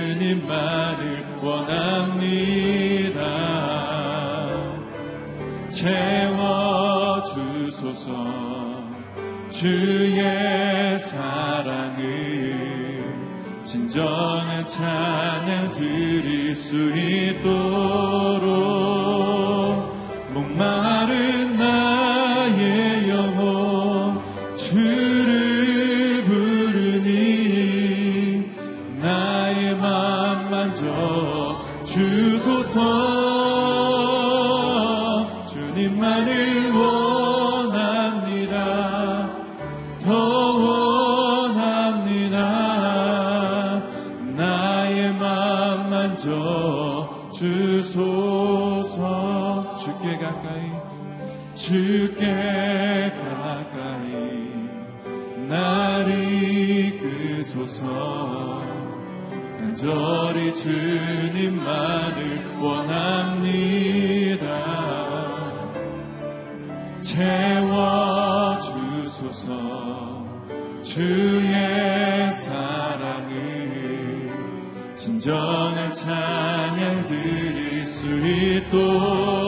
주님만을 원합니다. 채워주소서 주의 사랑을 진정한 찬양 드릴 수 있도록 주님만을 원합니다. 채워주소서 주의 사랑을 진정한 찬양 드릴 수 있도록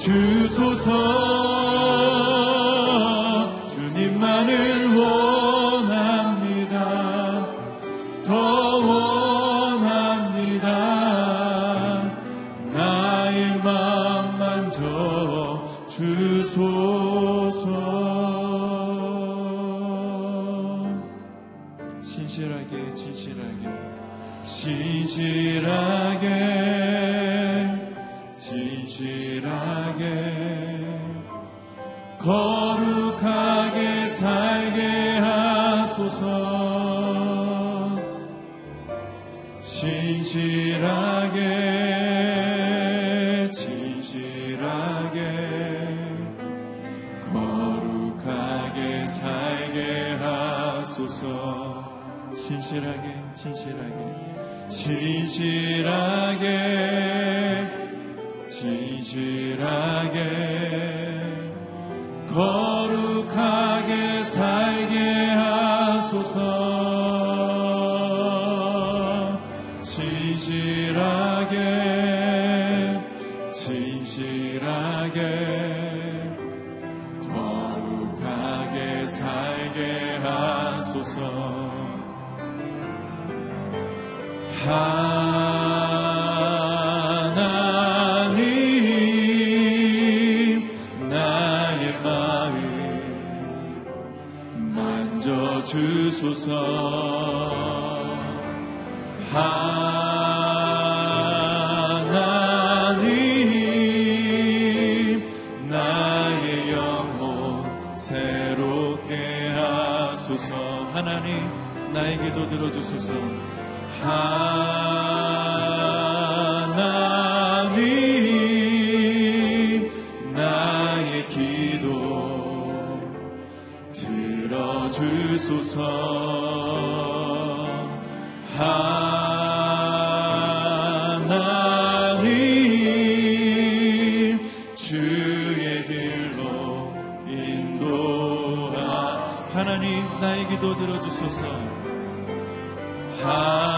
주소서. 진실하게 거룩하게 살 주옵소서. 하나님 나의 기도 들어주소서. 하나님 주의 길로 인도하 하나님 나의 기도 들어주소서. power.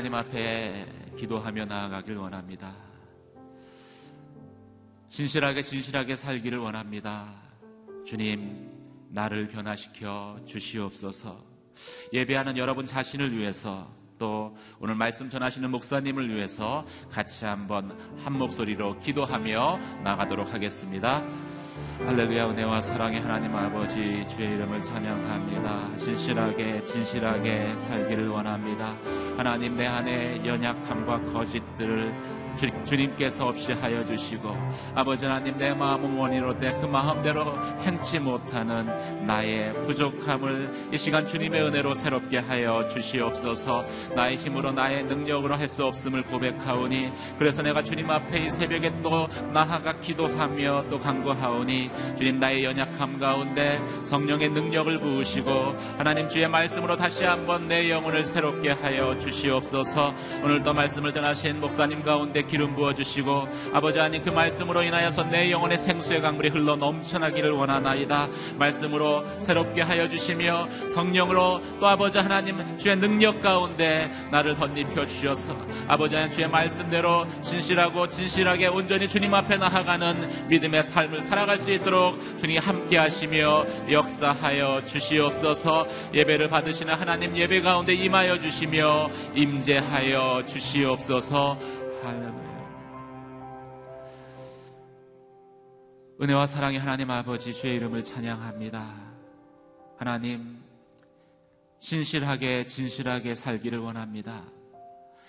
하나님 앞에 기도하며 나아가길 원합니다. 진실하게 진실하게 살기를 원합니다. 주님, 나를 변화시켜 주시옵소서. 예배하는 여러분 자신을 위해서 또 오늘 말씀 전하시는 목사님을 위해서 같이 한번 한 목소리로 기도하며 나가도록 하겠습니다. 할렐루야 은혜와 사랑의 하나님 아버지 주의 이름을 찬양합니다. 진실하게 진실하게 살기를 원합니다. 하나님 내 안에 연약함과 거짓들을 주, 님께서 없이 하여 주시고 아버지 하나님 내 마음은 원이로 때그 마음대로 행치 못하는 나의 부족함을 이 시간 주님의 은혜로 새롭게 하여 주시옵소서. 나의 힘으로 나의 능력으로 할 수 없음을 고백하오니 그래서 내가 주님 앞에 이 새벽에 또 나아가 기도하며 또 간구하오니 주님 나의 연약함 가운데 성령의 능력을 부으시고 하나님 주의 말씀으로 다시 한번 내 영혼을 새롭게 하여 주시옵소서. 오늘도 말씀을 전하신 목사님 가운데 기름 부어 주시고 아버지 하나님 그 말씀으로 인하여서 내 영혼의 생수의 강물이 흘러 넘쳐나기를 원하나이다. 말씀으로 새롭게 하여 주시며 성령으로 또 아버지 하나님 주의 능력 가운데 나를 덧입혀 주셔서 아버지 하나님 주의 말씀대로 진실하고 진실하게 온전히 주님 앞에 나아가는 믿음의 삶을 살아갈 수 있도록 주님 함께 하시며 역사하여 주시옵소서. 예배를 받으시는 하나님 예배 가운데 임하여 주시며 임재하여 주시옵소서 할렐루야. 은혜와 사랑의 하나님 아버지 주의 이름을 찬양합니다. 하나님, 신실하게, 진실하게 살기를 원합니다.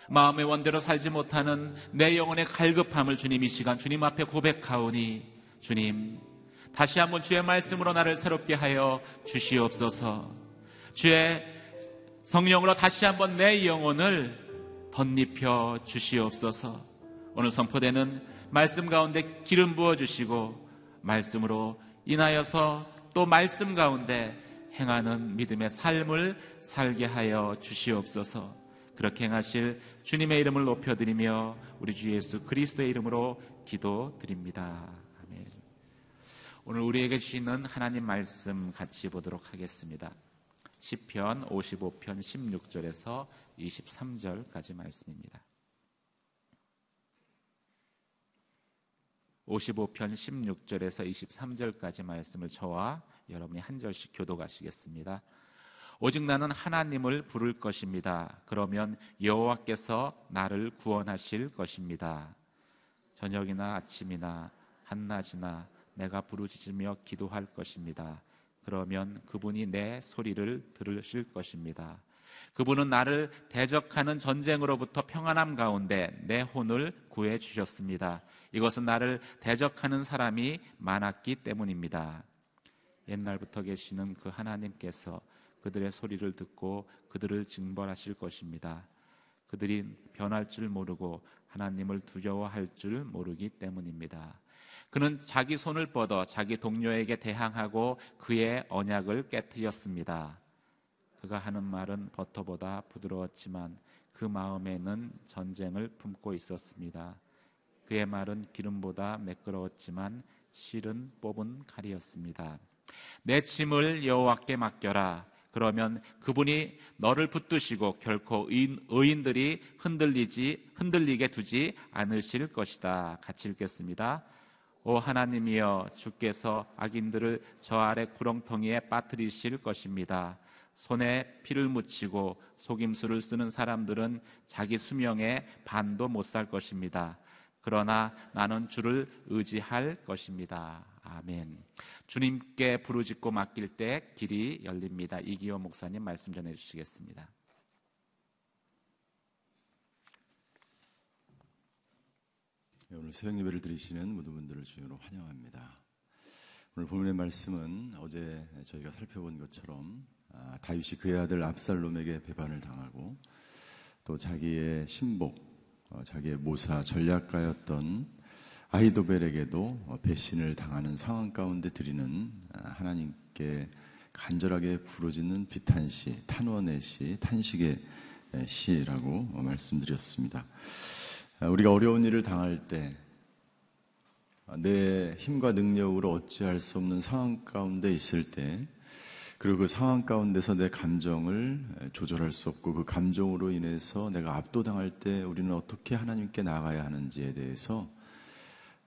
마음의 원대로 살지 못하는 내 영혼의 갈급함을 주님 이 시간 주님 앞에 고백하오니 주님, 다시 한번 주의 말씀으로 나를 새롭게 하여 주시옵소서. 주의 성령으로 다시 한번 내 영혼을 덧입혀 주시옵소서. 오늘 선포되는 말씀 가운데 기름 부어 주시고 말씀으로 인하여서 또 말씀 가운데 행하는 믿음의 삶을 살게 하여 주시옵소서. 그렇게 행하실 주님의 이름을 높여드리며 우리 주 예수 그리스도의 이름으로 기도드립니다. 아멘. 오늘 우리에게 주시는 하나님 말씀 같이 보도록 하겠습니다. 10편 55편 16절에서 23절까지 말씀입니다. 55편 16절에서 23절까지 말씀을 저와 여러분이 한 절씩 교도가시겠습니다. 오직 나는 하나님을 부를 것입니다. 그러면 여호와께서 나를 구원하실 것입니다. 저녁이나 아침이나 한낮이나 내가 부르짖으며 기도할 것입니다. 그러면 그분이 내 소리를 들으실 것입니다. 그분은 나를 대적하는 전쟁으로부터 평안함 가운데 내 혼을 구해 주셨습니다. 이것은 나를 대적하는 사람이 많았기 때문입니다. 옛날부터 계시는 그 하나님께서 그들의 소리를 듣고 그들을 징벌하실 것입니다. 그들이 변할 줄 모르고 하나님을 두려워할 줄 모르기 때문입니다. 그는 자기 손을 뻗어 자기 동료에게 대항하고 그의 언약을 깨뜨렸습니다. 그가 하는 말은 버터보다 부드러웠지만 그 마음에는 전쟁을 품고 있었습니다. 그의 말은 기름보다 매끄러웠지만 실은 뽑은 칼이었습니다. 내 짐을 여호와께 맡겨라. 그러면 그분이 너를 붙드시고 결코 의인, 들이 흔들리지 흔들리게 두지 않으실 것이다. 같이 읽겠습니다. 오 하나님이여 주께서 악인들을 저 아래 구렁텅이에 빠뜨리실 것입니다. 손에 피를 묻히고 속임수를 쓰는 사람들은 자기 수명에 반도 못 살 것입니다. 그러나 나는 주를 의지할 것입니다. 아멘. 주님께 부르짖고 맡길 때 길이 열립니다. 이기호 목사님 말씀 전해 주시겠습니다. 네, 오늘 새벽 예배를 드리시는 모든 분들을 주님으로 환영합니다. 오늘 본문의 말씀은 어제 저희가 살펴본 것처럼 아, 다윗이 그의 아들 압살롬에게 배반을 당하고 또 자기의 신복, 어, 자기의 모사 전략가였던 아이도벨에게도 배신을 당하는 상황 가운데 드리는 아, 하나님께 간절하게 부르짖는 비탄시, 탄원의 시, 탄식의 시라고 말씀드렸습니다. 아, 우리가 어려운 일을 당할 때 내 힘과 능력으로 어찌할 수 없는 상황 가운데 있을 때, 그리고 그 상황 가운데서 내 감정을 조절할 수 없고 그 감정으로 인해서 내가 압도당할 때 우리는 어떻게 하나님께 나가야 하는지에 대해서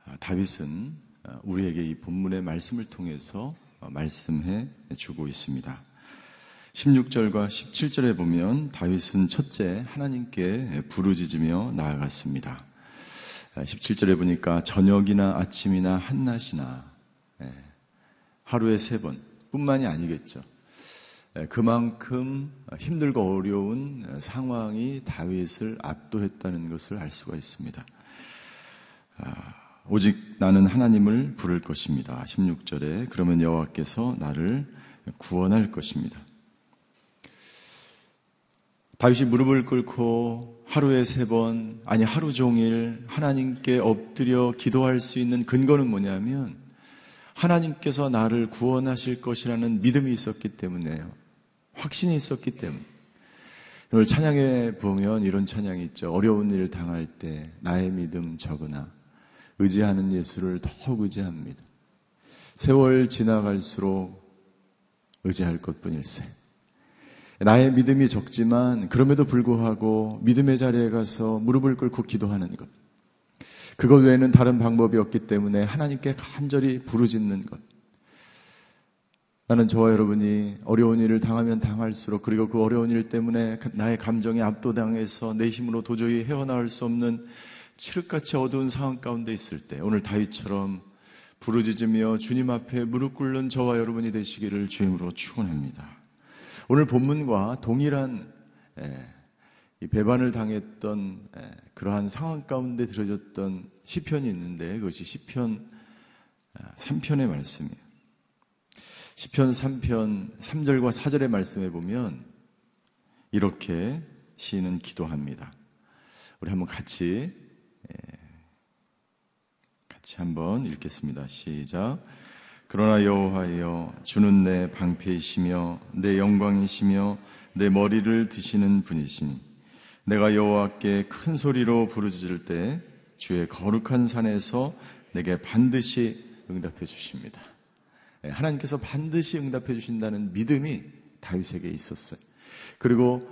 아, 다윗은 아, 우리에게 이 본문의 말씀을 통해서 어, 말씀해 주고 있습니다. 16절과 17절에 보면 다윗은 첫째 하나님께 부르짖으며 나아갔습니다. 17절에 보니까 저녁이나 아침이나 한낮이나 예, 하루에 세 번 뿐만이 아니겠죠. 예, 그만큼 힘들고 어려운 상황이 다윗을 압도했다는 것을 알 수가 있습니다. 아, 오직 나는 하나님을 부를 것입니다. 16절에 그러면 여호와께서 나를 구원할 것입니다. 다윗이 무릎을 꿇고 하루에 세 번, 아니 하루 종일 하나님께 엎드려 기도할 수 있는 근거는 뭐냐면 하나님께서 나를 구원하실 것이라는 믿음이 있었기 때문에요. 확신이 있었기 때문에. 오늘 찬양에 보면 이런 찬양이 있죠. 어려운 일을 당할 때 나의 믿음 적으나 의지하는 예수를 더욱 의지합니다. 세월 지나갈수록 의지할 것 뿐일세. 나의 믿음이 적지만 그럼에도 불구하고 믿음의 자리에 가서 무릎을 꿇고 기도하는 것. 그것 외에는 다른 방법이 없기 때문에 하나님께 간절히 부르짖는 것. 나는 저와 여러분이 어려운 일을 당하면 당할수록 그리고 그 어려운 일 때문에 나의 감정이 압도당해서 내 힘으로 도저히 헤어나올 수 없는 칠흑같이 어두운 상황 가운데 있을 때 오늘 다윗처럼 부르짖으며 주님 앞에 무릎 꿇는 저와 여러분이 되시기를 주임으로 축원합니다. 오늘 본문과 동일한 예, 배반을 당했던 예, 그러한 상황 가운데 들어졌던 시편이 있는데 그것이 시편 3편의 아, 말씀이에요. 시편 3편 3절과 4절의 말씀에 보면 이렇게 시인은 기도합니다. 우리 한번 같이 예, 같이 한번 읽겠습니다. 시작. 그러나 여호와여 주는 내 방패이시며 내 영광이시며 내 머리를 드시는 분이시니 내가 여호와께 큰 소리로 부르짖을 때 주의 거룩한 산에서 내게 반드시 응답해 주십니다. 예, 하나님께서 반드시 응답해 주신다는 믿음이 다윗에게 있었어요. 그리고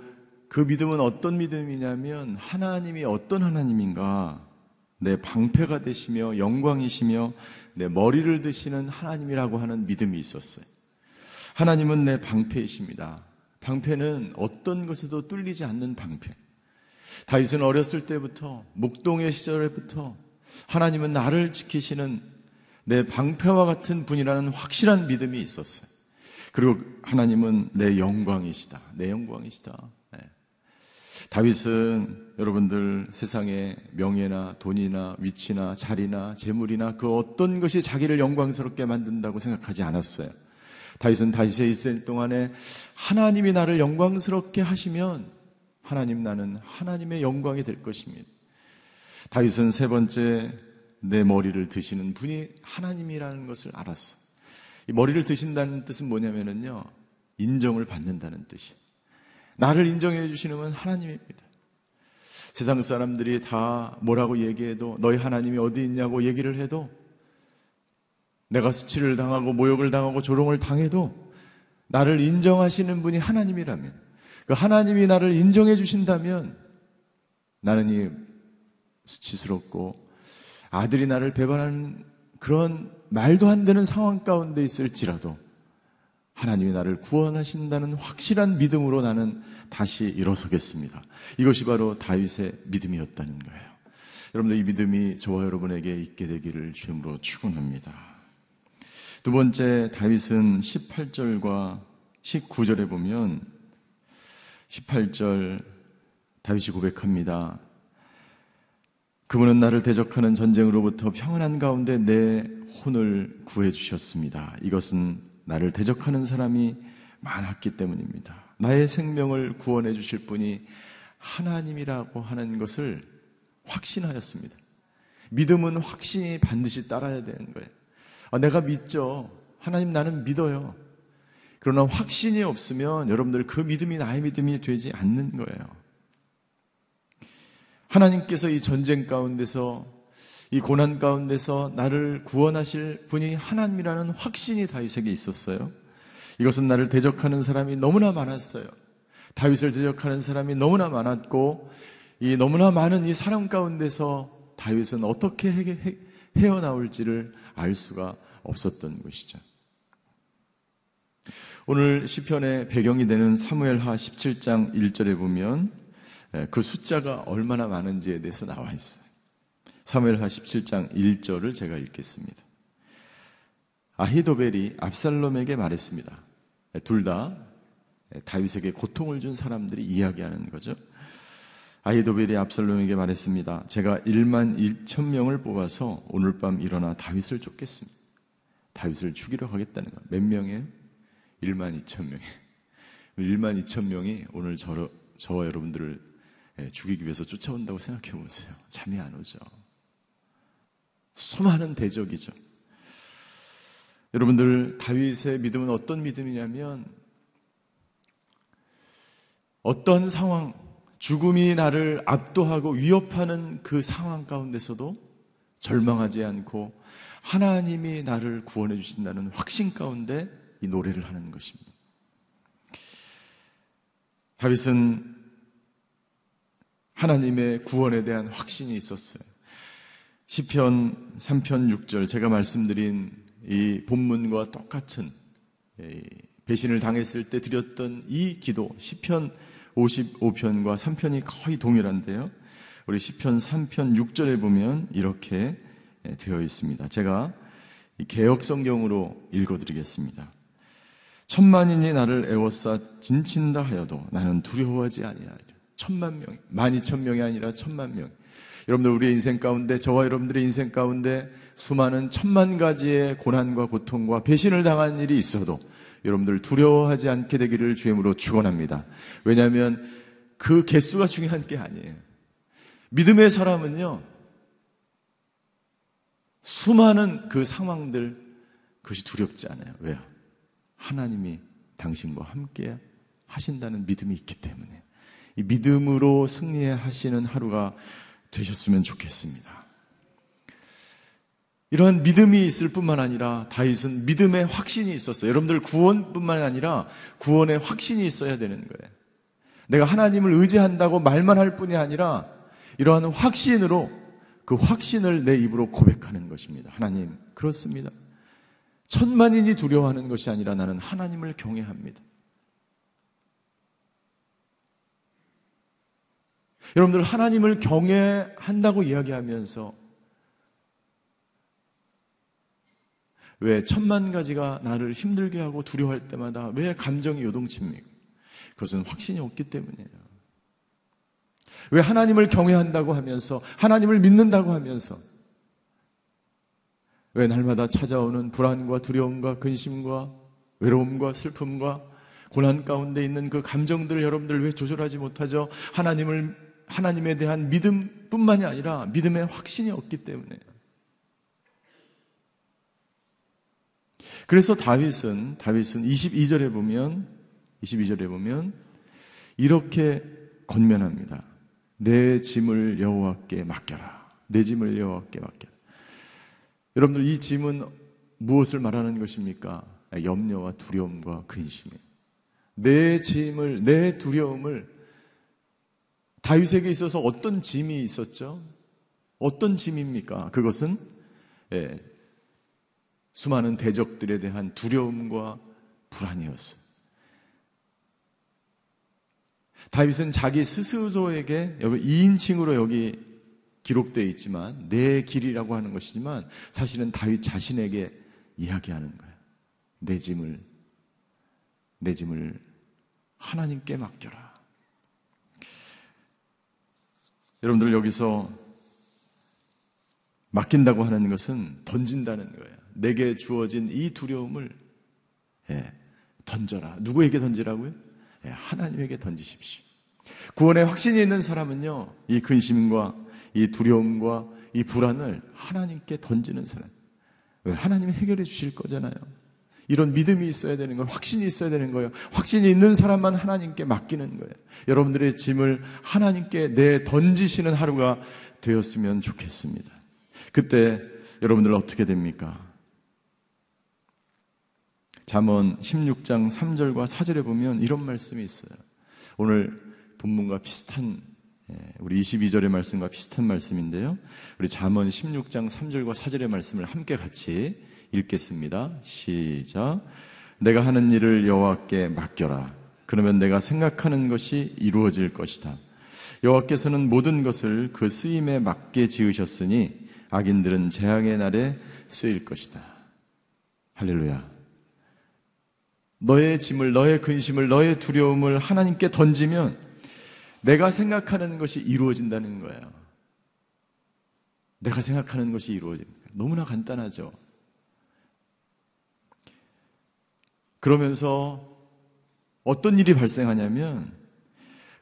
그 믿음은 어떤 믿음이냐면 하나님이 어떤 하나님인가 내 방패가 되시며 영광이시며 내 머리를 드시는 하나님이라고 하는 믿음이 있었어요. 하나님은 내 방패이십니다. 방패는 어떤 것에도 뚫리지 않는 방패. 다윗은 어렸을 때부터 목동의 시절에부터 하나님은 나를 지키시는 내 방패와 같은 분이라는 확실한 믿음이 있었어요. 그리고 하나님은 내 영광이시다. 내 영광이시다. 다윗은 여러분들 세상에 명예나 돈이나 위치나 자리나 재물이나 그 어떤 것이 자기를 영광스럽게 만든다고 생각하지 않았어요. 다윗은 다윗의 일생 동안에 하나님이 나를 영광스럽게 하시면 하나님 나는 하나님의 영광이 될 것입니다. 다윗은 세 번째 내 머리를 드시는 분이 하나님이라는 것을 알았어. 이 머리를 드신다는 뜻은 뭐냐면요. 인정을 받는다는 뜻이에요. 나를 인정해 주시는 건 하나님입니다. 세상 사람들이 다 뭐라고 얘기해도 너희 하나님이 어디 있냐고 얘기를 해도 내가 수치를 당하고 모욕을 당하고 조롱을 당해도 나를 인정하시는 분이 하나님이라면 그 하나님이 나를 인정해 주신다면 나는 이 수치스럽고 아들이 나를 배반하는 그런 말도 안 되는 상황 가운데 있을지라도 하나님이 나를 구원하신다는 확실한 믿음으로 나는 다시 일어서겠습니다. 이것이 바로 다윗의 믿음이었다는 거예요. 여러분들 이 믿음이 저와 여러분에게 있게 되기를 주임으로 축원합니다. 두 번째 다윗은 18절과 19절에 보면 18절 다윗이 고백합니다. 그분은 나를 대적하는 전쟁으로부터 평안한 가운데 내 혼을 구해 주셨습니다. 이것은 나를 대적하는 사람이 많았기 때문입니다. 나의 생명을 구원해 주실 분이 하나님이라고 하는 것을 확신하였습니다. 믿음은 확신이 반드시 따라야 되는 거예요. 아, 내가 믿죠. 하나님 나는 믿어요. 그러나 확신이 없으면 여러분들 그 믿음이 나의 믿음이 되지 않는 거예요. 하나님께서 이 전쟁 가운데서 이 고난 가운데서 나를 구원하실 분이 하나님이라는 확신이 다윗에게 있었어요. 이것은 나를 대적하는 사람이 너무나 많았어요. 다윗을 대적하는 사람이 너무나 많았고 이 너무나 많은 이 사람 가운데서 다윗은 어떻게 헤어나올지를 알 수가 없었던 것이죠. 오늘 시편의 배경이 되는 사무엘하 17장 1절에 보면 그 숫자가 얼마나 많은지에 대해서 나와 있어요. 사무엘하 17장 1절을 제가 읽겠습니다. 아히도벨이 압살롬에게 말했습니다. 둘 다 다윗에게 고통을 준 사람들이 이야기하는 거죠. 아히도벨이 압살롬에게 말했습니다. 제가 1만 1천 명을 뽑아서 오늘 밤 일어나 다윗을 쫓겠습니다. 다윗을 죽이러 가겠다는 거. 몇 명이에요? 1만 2천 명이. 1만 2천 명이 오늘 저, 저와 여러분들을 죽이기 위해서 쫓아온다고 생각해 보세요. 잠이 안 오죠. 수많은 대적이죠. 여러분들 다윗의 믿음은 어떤 믿음이냐면 어떤 상황, 죽음이 나를 압도하고 위협하는 그 상황 가운데서도 절망하지 않고 하나님이 나를 구원해 주신다는 확신 가운데 이 노래를 하는 것입니다. 다윗은 하나님의 구원에 대한 확신이 있었어요. 시편 3편 6절 제가 말씀드린 이 본문과 똑같은 배신을 당했을 때 드렸던 이 기도 시편 55편과 3편이 거의 동일한데요. 우리 시편 3편 6절에 보면 이렇게 되어 있습니다. 제가 개혁 성경으로 읽어 드리겠습니다. 천만인이 나를 애워싸 진친다 하여도 나는 두려워하지 아니하리라. 천만 명, 만 이천 명이 아니라 천만 명. 여러분들 우리의 인생 가운데 저와 여러분들의 인생 가운데 수많은 천만 가지의 고난과 고통과 배신을 당한 일이 있어도 여러분들 두려워하지 않게 되기를 주임으로 축원합니다. 왜냐하면 그 개수가 중요한 게 아니에요. 믿음의 사람은요 수많은 그 상황들 그것이 두렵지 않아요. 왜요? 하나님이 당신과 함께 하신다는 믿음이 있기 때문에 이 믿음으로 승리하시는 하루가 되셨으면 좋겠습니다. 이러한 믿음이 있을 뿐만 아니라 다윗은 믿음의 확신이 있었어요. 여러분들 구원뿐만 아니라 구원의 확신이 있어야 되는 거예요. 내가 하나님을 의지한다고 말만 할 뿐이 아니라 이러한 확신으로 그 확신을 내 입으로 고백하는 것입니다. 하나님, 그렇습니다. 천만인이 두려워하는 것이 아니라 나는 하나님을 경외합니다. 여러분들 하나님을 경외한다고 이야기하면서 왜 천만 가지가 나를 힘들게 하고 두려워할 때마다 왜 감정이 요동칩니까? 그것은 확신이 없기 때문이에요. 왜 하나님을 경외한다고 하면서 하나님을 믿는다고 하면서 왜 날마다 찾아오는 불안과 두려움과 근심과 외로움과 슬픔과 고난 가운데 있는 그 감정들을 여러분들 왜 조절하지 못하죠? 하나님을 하나님에 대한 믿음뿐만이 아니라 믿음의 확신이 없기 때문에. 그래서 다윗은 다윗은 22절에 보면 22절에 보면 이렇게 건면합니다. 내 짐을 여호와께 맡겨라. 내 짐을 여호와께 맡겨라. 여러분들 이 짐은 무엇을 말하는 것입니까? 염려와 두려움과 근심이에요. 내 짐을 내 두려움을 다윗에게 있어서 어떤 짐이 있었죠? 어떤 짐입니까? 그것은 예, 수많은 대적들에 대한 두려움과 불안이었어요. 다윗은 자기 스스로에게 여기 2인칭으로 여기 기록되어 있지만 내 길이라고 하는 것이지만 사실은 다윗 자신에게 이야기하는 거예요. 내 짐을 내 짐을 하나님께 맡겨라. 여러분들 여기서 맡긴다고 하는 것은 던진다는 거예요. 내게 주어진 이 두려움을 예, 던져라. 누구에게 던지라고요? 예, 하나님에게 던지십시오. 구원에 확신이 있는 사람은요, 이 근심과 이 두려움과 이 불안을 하나님께 던지는 사람. 왜? 하나님이 해결해 주실 거잖아요. 이런 믿음이 있어야 되는 거예요. 확신이 있어야 되는 거예요. 확신이 있는 사람만 하나님께 맡기는 거예요. 여러분들의 짐을 하나님께 내 던지시는 하루가 되었으면 좋겠습니다. 그때 여러분들 어떻게 됩니까? 잠언 16장 3절과 4절에 보면 이런 말씀이 있어요. 오늘 본문과 비슷한 예, 우리 22절의 말씀과 비슷한 말씀인데요. 우리 잠언 16장 3절과 4절의 말씀을 함께 같이 읽겠습니다. 시작. 내가 하는 일을 여호와께 맡겨라. 그러면 내가 생각하는 것이 이루어질 것이다. 여호와께서는 모든 것을 그 쓰임에 맞게 지으셨으니 악인들은 재앙의 날에 쓰일 것이다. 할렐루야. 너의 짐을, 너의 근심을, 너의 두려움을 하나님께 던지면 내가 생각하는 것이 이루어진다는 거예요. 내가 생각하는 것이 이루어집니다. 너무나 간단하죠. 그러면서 어떤 일이 발생하냐면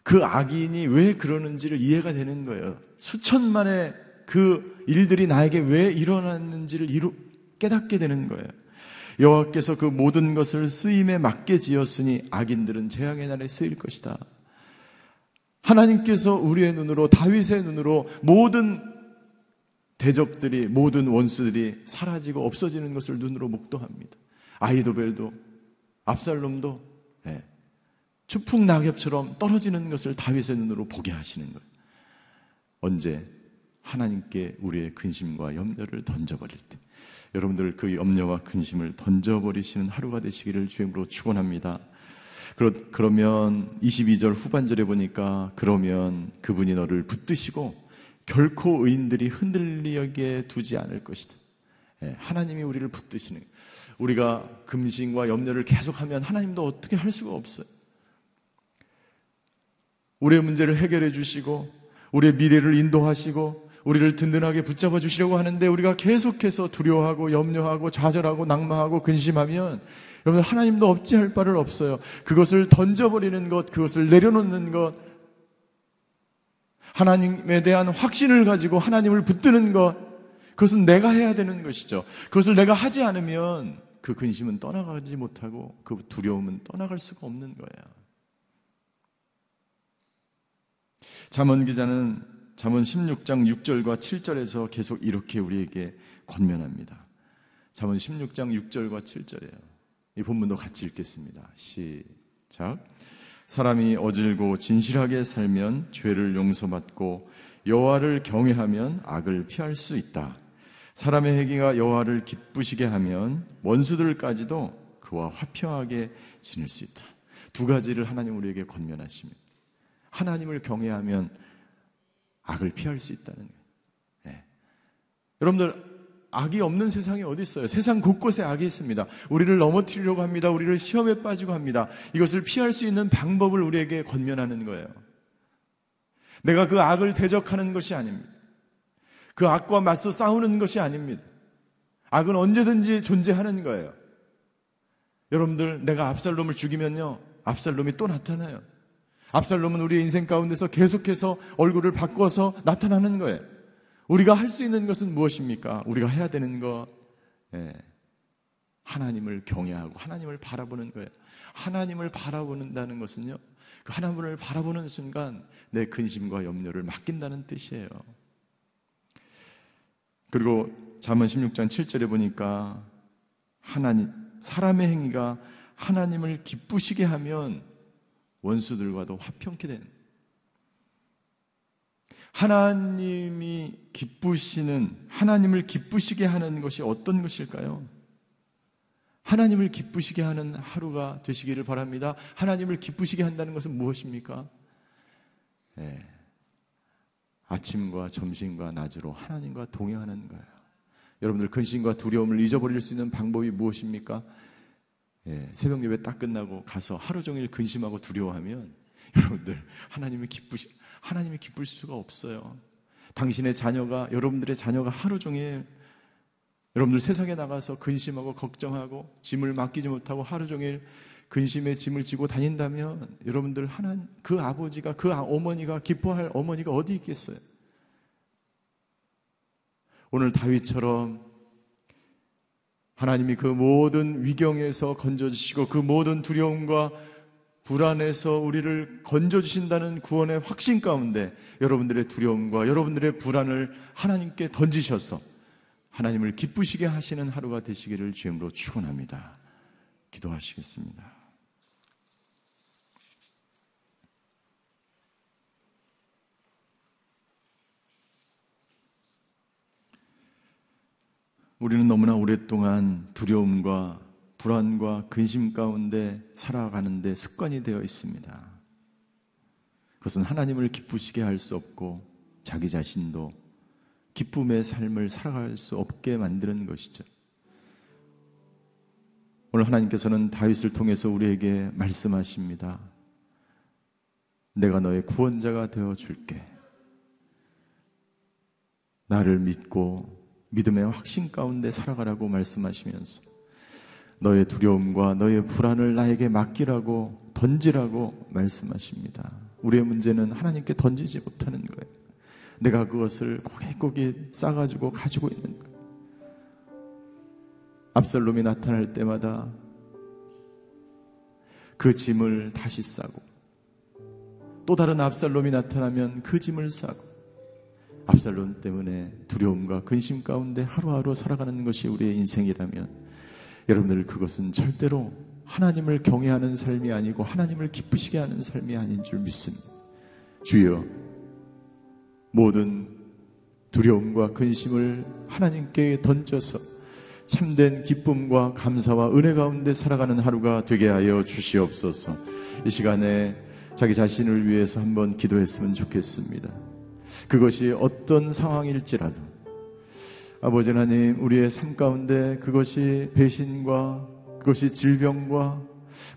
그 악인이 왜 그러는지를 이해가 되는 거예요. 수천만의 그 일들이 나에게 왜 일어났는지를 이루, 깨닫게 되는 거예요. 여호와께서 그 모든 것을 쓰임에 맞게 지었으니 악인들은 재앙의 날에 쓰일 것이다. 하나님께서 우리의 눈으로 다윗의 눈으로 모든 대적들이 모든 원수들이 사라지고 없어지는 것을 눈으로 목도합니다. 아이도벨도 압살롬도 네. 추풍 낙엽처럼 떨어지는 것을 다윗의 눈으로 보게 하시는 거예요. 언제 하나님께 우리의 근심과 염려를 던져버릴 때 여러분들 그 염려와 근심을 던져버리시는 하루가 되시기를 주임으로 축원합니다. 그러, 그러면 22절 후반절에 보니까 그러면 그분이 너를 붙드시고 결코 의인들이 흔들리게 두지 않을 것이다. 예, 하나님이 우리를 붙드시는 우리가 금신과 염려를 계속하면 하나님도 어떻게 할 수가 없어요. 우리의 문제를 해결해 주시고 우리의 미래를 인도하시고 우리를 든든하게 붙잡아 주시려고 하는데 우리가 계속해서 두려워하고 염려하고 좌절하고 낙마하고 근심하면 여러분 하나님도 없지할 바를 없어요. 그것을 던져버리는 것, 그것을 내려놓는 것, 하나님에 대한 확신을 가지고 하나님을 붙드는 것, 그것은 내가 해야 되는 것이죠. 그것을 내가 하지 않으면 그 근심은 떠나가지 못하고 그 두려움은 떠나갈 수가 없는 거예요. 잠언 기자는 잠언 16장 6절과 7절에서 계속 이렇게 우리에게 권면합니다. 잠언 16장 6절과 7절이에요. 이 본문도 같이 읽겠습니다. 시작. 사람이 어질고 진실하게 살면 죄를 용서받고 여호와를 경외하면 악을 피할 수 있다. 사람의 행위가 여호와를 기쁘시게 하면 원수들까지도 그와 화평하게 지낼 수 있다. 두 가지를 하나님 우리에게 권면하십니다. 하나님을 경외하면 악을 피할 수 있다는 거예요. 네. 여러분들 악이 없는 세상이 어디 있어요? 세상 곳곳에 악이 있습니다. 우리를 넘어뜨리려고 합니다. 우리를 시험에 빠지고 합니다. 이것을 피할 수 있는 방법을 우리에게 권면하는 거예요. 내가 그 악을 대적하는 것이 아닙니다. 그 악과 맞서 싸우는 것이 아닙니다. 악은 언제든지 존재하는 거예요. 여러분들, 내가 압살롬을 죽이면요, 압살롬이 또 나타나요. 압살롬은 우리의 인생 가운데서 계속해서 얼굴을 바꿔서 나타나는 거예요. 우리가 할 수 있는 것은 무엇입니까? 우리가 해야 되는 것, 예. 하나님을 경외하고 하나님을 바라보는 거예요. 하나님을 바라보는다는 것은요, 그 하나님을 바라보는 순간 내 근심과 염려를 맡긴다는 뜻이에요. 그리고 잠언 16장 7절에 보니까 하나님 사람의 행위가 하나님을 기쁘시게 하면 원수들과도 화평케 되는 하나님이 기쁘시는 하나님을 기쁘시게 하는 것이 어떤 것일까요? 하나님을 기쁘시게 하는 하루가 되시기를 바랍니다. 하나님을 기쁘시게 한다는 것은 무엇입니까? 네. 아침과 점심과 낮으로 하나님과 동행하는 거예요. 여러분들 근심과 두려움을 잊어버릴 수 있는 방법이 무엇입니까? 예, 새벽 예배 딱 끝나고 가서 하루 종일 근심하고 두려워하면 여러분들 하나님이 기쁘시 하나님이 기쁠 수가 없어요. 당신의 자녀가, 여러분들의 자녀가 하루 종일 여러분들 세상에 나가서 근심하고 걱정하고 짐을 맡기지 못하고 하루 종일 근심의 짐을 지고 다닌다면 여러분들 하나님 그 아버지가 그 어머니가 기뻐할 어머니가 어디 있겠어요? 오늘 다윗처럼 하나님이 그 모든 위경에서 건져 주시고 그 모든 두려움과 불안에서 우리를 건져주신다는 구원의 확신 가운데 여러분들의 두려움과 여러분들의 불안을 하나님께 던지셔서 하나님을 기쁘시게 하시는 하루가 되시기를 주임으로 축원합니다. 기도하시겠습니다. 우리는 너무나 오랫동안 두려움과 불안과 근심 가운데 살아가는데 습관이 되어 있습니다. 그것은 하나님을 기쁘시게 할 수 없고 자기 자신도 기쁨의 삶을 살아갈 수 없게 만드는 것이죠. 오늘 하나님께서는 다윗을 통해서 우리에게 말씀하십니다. 내가 너의 구원자가 되어 줄게. 나를 믿고 믿음의 확신 가운데 살아가라고 말씀하시면서 너의 두려움과 너의 불안을 나에게 맡기라고 던지라고 말씀하십니다. 우리의 문제는 하나님께 던지지 못하는 거예요. 내가 그것을 고개고개 싸가지고 가지고 있는 거예요. 압살롬이 나타날 때마다 그 짐을 다시 싸고 또 다른 압살롬이 나타나면 그 짐을 싸고 압살롬 때문에 두려움과 근심 가운데 하루하루 살아가는 것이 우리의 인생이라면 여러분들 그것은 절대로 하나님을 경외하는 삶이 아니고 하나님을 기쁘시게 하는 삶이 아닌 줄 믿습니다. 주여 모든 두려움과 근심을 하나님께 던져서 참된 기쁨과 감사와 은혜 가운데 살아가는 하루가 되게 하여 주시옵소서. 이 시간에 자기 자신을 위해서 한번 기도했으면 좋겠습니다. 그것이 어떤 상황일지라도 아버지 하나님 우리의 삶 가운데 그것이 배신과 그것이 질병과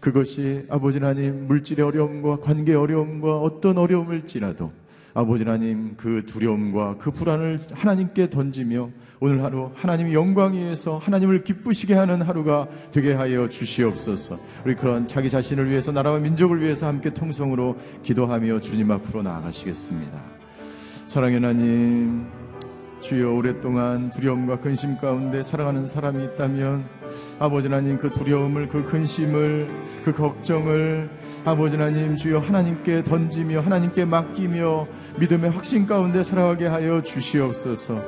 그것이 아버지 하나님 물질의 어려움과 관계 어려움과 어떤 어려움일지라도 아버지 하나님 그 두려움과 그 불안을 하나님께 던지며 오늘 하루 하나님 영광 위에서 하나님을 기쁘시게 하는 하루가 되게 하여 주시옵소서. 우리 그런 자기 자신을 위해서 나라와 민족을 위해서 함께 통성으로 기도하며 주님 앞으로 나아가시겠습니다. 사랑의 하나님, 주여 오랫동안 두려움과 근심 가운데 살아가는 사람이 있다면 아버지 하나님 그 두려움을 그 근심을 그 걱정을 아버지 하나님 주여 하나님께 던지며 하나님께 맡기며 믿음의 확신 가운데 살아가게 하여 주시옵소서.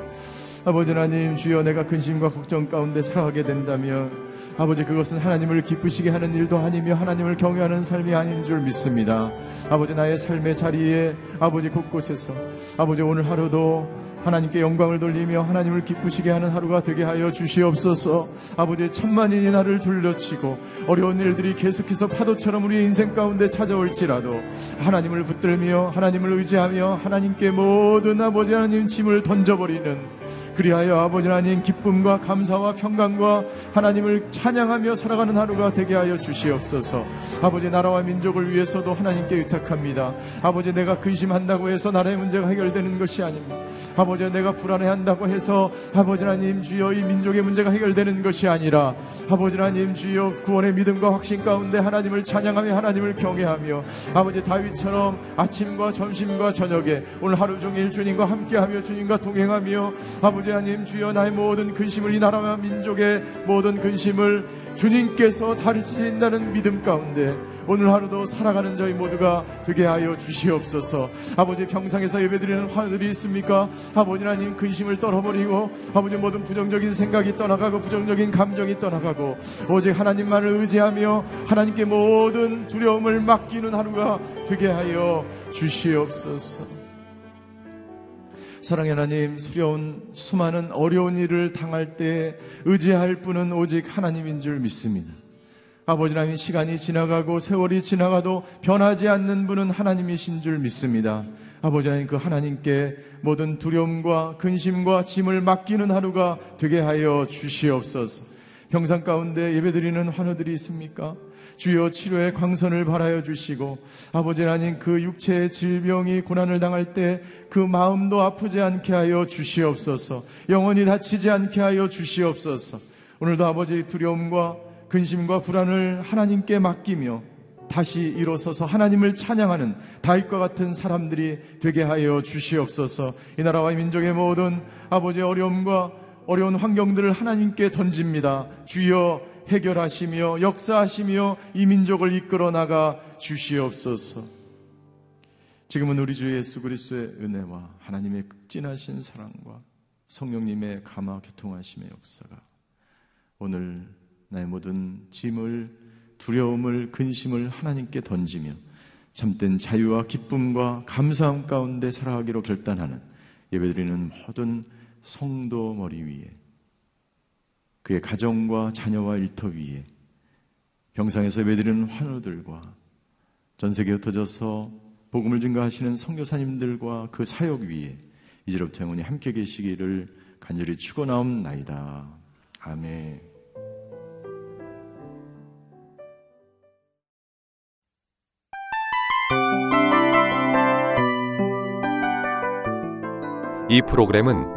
아버지 하나님 주여 내가 근심과 걱정 가운데 살아가게 된다면 아버지 그것은 하나님을 기쁘시게 하는 일도 아니며 하나님을 경외하는 삶이 아닌 줄 믿습니다. 아버지 나의 삶의 자리에 아버지 곳곳에서 아버지 오늘 하루도 하나님께 영광을 돌리며 하나님을 기쁘시게 하는 하루가 되게 하여 주시옵소서. 아버지 천만인이 나를 둘러치고 어려운 일들이 계속해서 파도처럼 우리의 인생 가운데 찾아올지라도 하나님을 붙들며 하나님을 의지하며 하나님께 모든 아버지 하나님 짐을 던져버리는 그리하여 아버지 하나님 기쁨과 감사와 평강과 하나님을 찬양하며 살아가는 하루가 되게 하여 주시옵소서. 아버지 나라와 민족을 위해서도 하나님께 의탁합니다. 아버지 내가 근심한다고 해서 나라의 문제가 해결되는 것이 아닙니다. 아버지 내가 불안해한다고 해서 아버지 하나님 주여 이 민족의 문제가 해결되는 것이 아니라 아버지 하나님 주여 구원의 믿음과 확신 가운데 하나님을 찬양하며 하나님을 경외하며 아버지 다윗처럼 아침과 점심과 저녁에 오늘 하루 종일 주님과 함께하며 주님과 동행하며 아버지 아버지 하나님 주여 나의 모든 근심을 이 나라와 민족의 모든 근심을 주님께서 다루신다는 믿음 가운데 오늘 하루도 살아가는 저희 모두가 되게 하여 주시옵소서. 아버지 평상에서 예배드리는 화들이 있습니까? 아버지 하나님 근심을 떨어버리고 아버지 모든 부정적인 생각이 떠나가고 부정적인 감정이 떠나가고 오직 하나님만을 의지하며 하나님께 모든 두려움을 맡기는 하루가 되게 하여 주시옵소서. 사랑의 하나님, 수려운 수많은 어려운 일을 당할 때 의지할 분은 오직 하나님인 줄 믿습니다. 아버지 하나님 시간이 지나가고 세월이 지나가도 변하지 않는 분은 하나님이신 줄 믿습니다. 아버지 하나님 그 하나님께 모든 두려움과 근심과 짐을 맡기는 하루가 되게 하여 주시옵소서. 병상 가운데 예배드리는 환우들이 있습니까? 주여 치료의 광선을 발하여 주시고 아버지 하나님 그 육체의 질병이 고난을 당할 때 그 마음도 아프지 않게 하여 주시옵소서. 영원히 다치지 않게 하여 주시옵소서. 오늘도 아버지 두려움과 근심과 불안을 하나님께 맡기며 다시 일어서서 하나님을 찬양하는 다윗과 같은 사람들이 되게 하여 주시옵소서. 이 나라와 이 민족의 모든 아버지의 어려움과 어려운 환경들을 하나님께 던집니다. 주여 해결하시며 역사하시며 이 민족을 이끌어 나가 주시옵소서. 지금은 우리 주 예수 그리스도의 은혜와 하나님의 극진하신 사랑과 성령님의 감화 교통하심의 역사가 오늘 나의 모든 짐을 두려움을 근심을 하나님께 던지며 참된 자유와 기쁨과 감사함 가운데 살아가기로 결단하는 예배드리는 모든 성도 머리 위에 그의 가정과 자녀와 일터 위에 병상에서 예배드리는 환우들과 전 세계에 흩어져서 복음을 증가하시는 선교사님들과 그 사역 위에 이제로부터 영원히 함께 계시기를 간절히 축원하옵나이다. 아멘. 이 프로그램은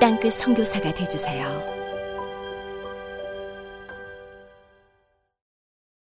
땅끝 성교사가 되주세요